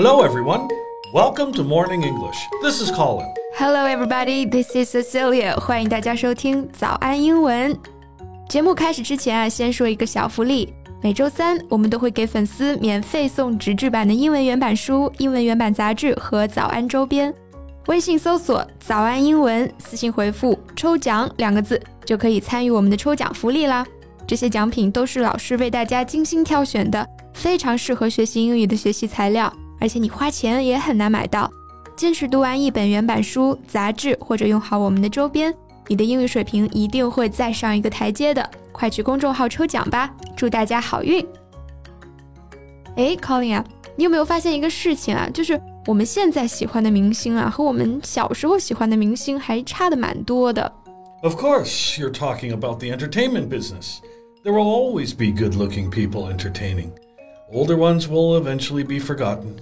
Hello, everyone. Welcome to Morning English. This is Colin. Hello, everybody. This is Cecilia. 欢迎大家收听早安英文。节目开始之前啊，先说一个小福利。每周三，我们都会给粉丝免费送纸质版的英文原版书、英文原版杂志和早安周边。微信搜索“早安英文”，私信回复“抽奖”两个字，就可以参与我们的抽奖福利啦。这些奖品都是老师为大家精心挑选的，非常适合学习英语的学习材料，而且你花钱也很难买到。坚持读完一本原版书、杂志，或者用好我们的周边，你的英语水平一定会再上一个台阶的。快去公众号抽奖吧，祝大家好运！哎，Colin 啊，你有没有发现一个事情啊？就是我们现在喜欢的明星啊，和我们小时候喜欢的明星还差的蛮多的。Of course, you're talking about the entertainment business. There will always be good looking people entertaining. Older ones will eventually be forgotten.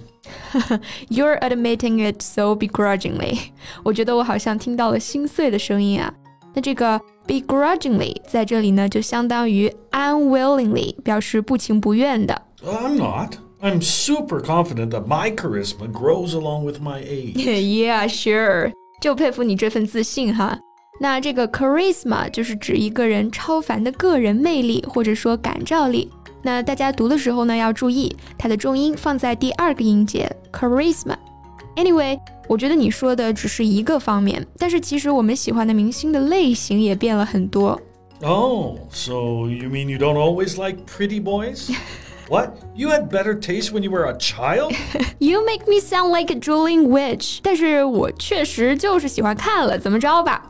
You're admitting it so begrudgingly. 我觉得我好像听到了心碎的声音啊。那这个 begrudgingly 在这里呢，就相当于 unwillingly，表示不情不愿的。I'm not. I'm super confident that my charisma grows along with my age. yeah, sure. 就佩服你这份自信哈。那这个 charisma 就是指一个人超凡的个人魅力或者说感召力。 那大家读的时候呢，要注意它的重音放在第二个音节 charisma。Anyway，我觉得你说的只是一个方面，但是其实我们喜欢的明星的类型也变了很多。Oh, so you mean you don't always like pretty boys? What? You had better taste when you were a child? you make me sound like a drooling witch. 但是我确实就是喜欢看了，怎么着吧？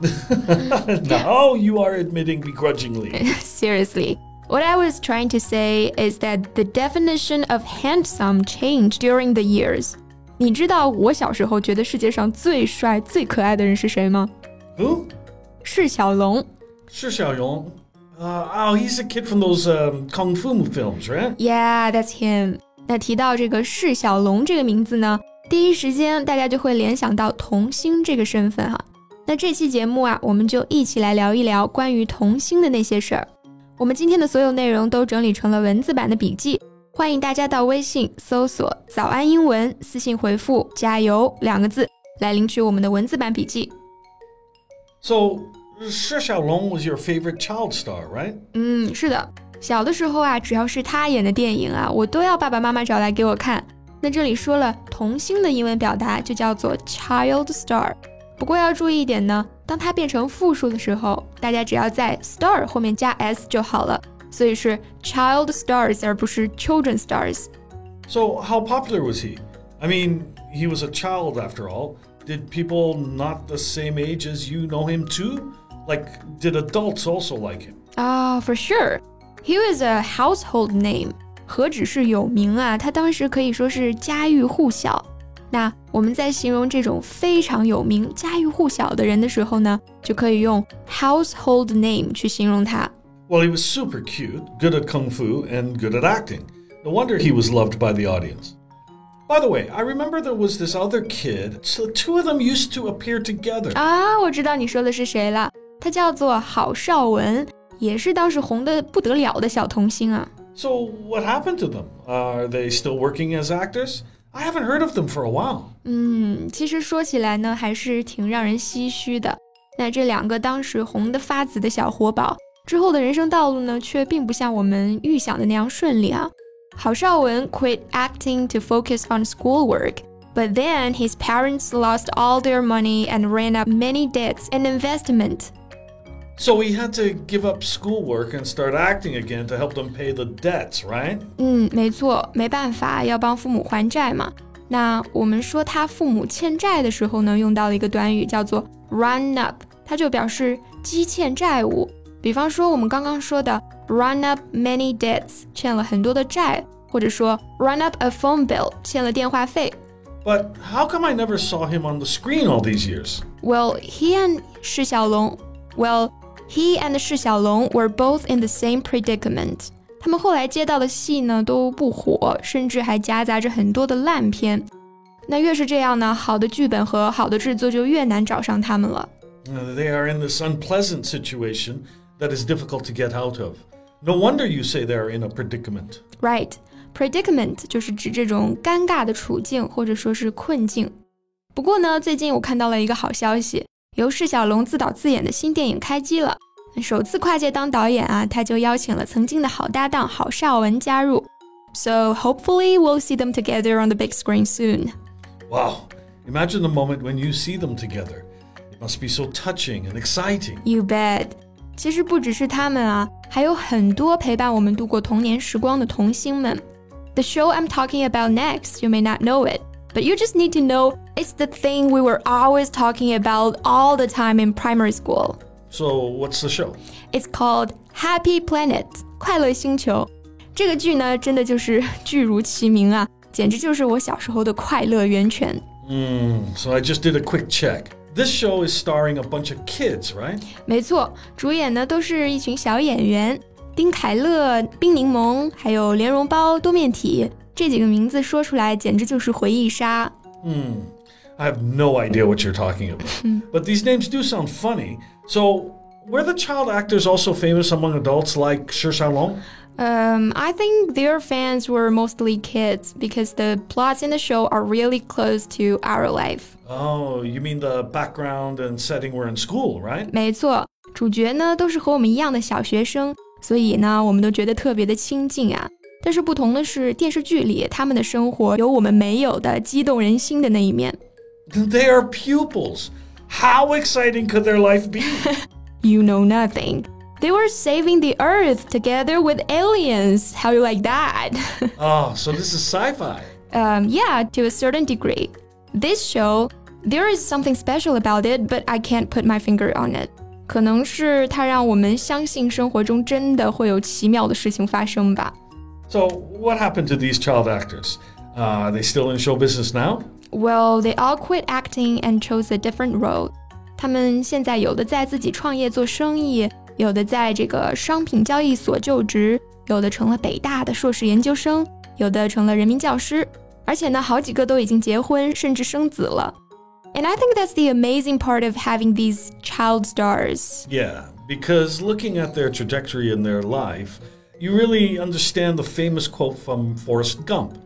Now you are admitting begrudgingly. Seriously. What I was trying to say is that the definition of handsome changed during the years. 你知道我小时候觉得世界上最帅、最可爱的人是谁吗？Who? 释小龙。Sure, Xiaolong. Uh, oh, he's a kid from those um, kung fu films, right? Yeah, that's him. 那提到这个释小龙这个名字呢，第一时间大家就会联想到童星这个身份哈。那这期节目啊，我们就一起来聊一聊关于童星的那些事儿。我们今天的所有内容都整理成了文字版的笔记，欢迎大家到微信搜索“早安英文”，私信回复“加油”两个字来领取我们的文字版笔记。So 释小龙 was your favorite child star, right? 嗯，是的。小的时候啊，只要是他演的电影啊，我都要爸爸妈妈找来给我看。那这里说了童星的英文表达就叫做 child star。不过要注意一点呢，当它变成复数的时候，大家只要在 star 后面加 s 就好了。所以是 child stars 而不是 children stars。So how popular was he? I mean, he was a child after all. Did people not the same age as you know him too? Like, did adults also like him? Ah, for sure. He was a household name. 何止是有名啊，他当时可以说是家喻户晓。 那我们在形容这种非常有名、家喻户晓的人的时候呢，就可以用 household name 去形容他。Well, he was super cute, good at kung fu, and good at acting. No wonder he was loved by the audience. By the way, I remember there was this other kid. So the two of them used to appear together. 啊，我知道你说的是谁了。他叫做郝邵文，也是当时红的不得了的小童星啊。So what happened to them? Are they still working as actors? I haven't heard of them for a while. 嗯，其实说起来呢，还是挺让人唏嘘的。那这两个当时红得发紫的小活宝，之后的人生道路呢，却并不像我们预想的那样顺利啊。郝邵文 quit acting to focus on schoolwork. But then his parents lost all their money and ran up many debts and investment. So he had to give up schoolwork and start acting again to help them pay the debts, right? 嗯，没错，没办法，要帮父母还债嘛。那我们说他父母欠债的时候呢，用到了一个短语叫做 run up，它就表示积欠债务。比方说我们刚刚说的 run up many debts，欠了很多的债，或者说 run up a phone bill，欠了电话费。But how come I never saw him on the screen all these years? Well, he and 释小龙, well, he and 释小龙 were both in the same predicament. 他们后来接到的戏呢都不火，甚至还夹杂着很多的烂片。那越是这样呢，好的剧本和好的制作就越难找上他们了。They are in this unpleasant situation that is difficult to get out of. No wonder you say they are in a predicament. Right. predicament 就是指这种尴尬的处境或者说是困境。不过呢，最近我看到了一个好消息， 由释小龙自导自演的新电影开机了。首次跨界当导演啊，他就邀请了曾经的好搭档郝邵文加入。So hopefully we'll see them together on the big screen soon. Wow, imagine the moment when you see them together. It must be so touching and exciting. You bet. 其实不只是他们啊，还有很多陪伴我们度过童年时光的童星们。The show I'm talking about next, you may not know it, but you just need to know it's the thing we were always talking about all the time in primary school. So, what's the show? It's called Happy Planet 快乐星球。这个剧呢，真的就是剧如其名啊，简直就是我小时候的快乐源泉。Hmm, so I just did a quick check. This show is starring a bunch of kids, right? 没错，主演呢都是一群小演员，丁凯乐、冰柠檬，还有莲蓉包、多面体， I have no idea what you're talking about, hmm. but these names do sound funny. So were the child actors also famous among adults like Shi Xiaolong? Um, I think their fans were mostly kids because the plots in the show are really close to our life. Oh, you mean the background and setting were in school, right? 没错，主角呢都是和我们一样的小学生，所以呢我们都觉得特别的亲近啊。但是不同的是，电视剧里他们的生活有我们没有的激动人心的那一面。They are pupils. How exciting could their life be? You know nothing. They were saving the Earth together with aliens. How you like that? oh, so this is sci fi. um, yeah, to a certain degree. This show, there is something special about it, but I can't put my finger on it. 可能是它让我们相信生活中真的会有奇妙的事情发生吧。 So, what happened to these child actors? Uh, are they still in show business now? Well, they all quit acting and chose a different road. 他们现在有的在自己创业做生意，有的在这个商品交易所就职，有的成了北大的硕士研究生，有的成了人民教师，而且呢，好几个都已经结婚甚至生子了。And I think that's the amazing part of having these child stars. Yeah, because looking at their trajectory in their life, you really understand the famous quote from Forrest Gump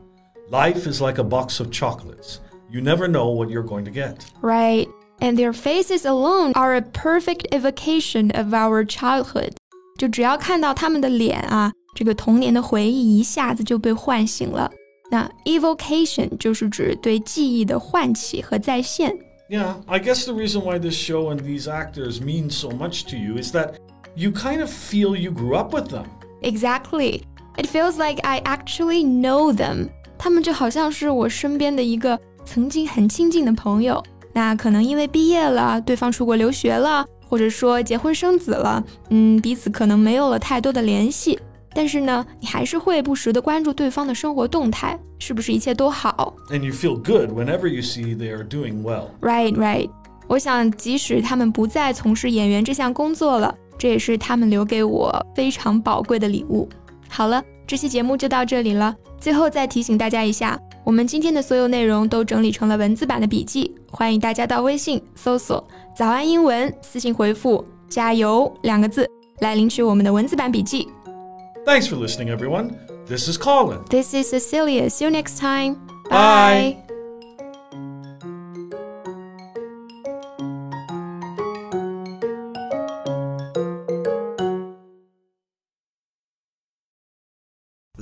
Life is like a box of chocolates. You never know what you're going to get. Right. And their faces alone are a perfect evocation of our childhood. 就只要看到他们的脸啊，这个童年的回忆一下子就被唤醒了。那 evocation 就是指对记忆的唤起和再现。 Yeah, I guess the reason why this show and these actors mean so much to you is that you kind of feel you grew up with them. Exactly. It feels like I actually know them. 他们就好像是我身边的一个曾经很亲近的朋友。那可能因为毕业了，对方出国留学了，或者说结婚生子了，嗯，彼此可能没有了太多的联系。但是呢，你还是会不时的关注对方的生活动态，是不是一切都好 And you feel good whenever you see they are doing well. ？Right, right. 我想，即使他们不再从事演员这项工作了， 这也是他们留给我非常宝贵的礼物。好了，这期节目就到这里了。最后再提醒大家一下，我们今天的所有内容都整理成了文字版的笔记，欢迎大家到微信搜索“早安英文”，私信回复“加油”两个字来领取我们的文字版笔记。Thanks for listening, everyone. This is Colin. This is Cecilia. See you next time. Bye.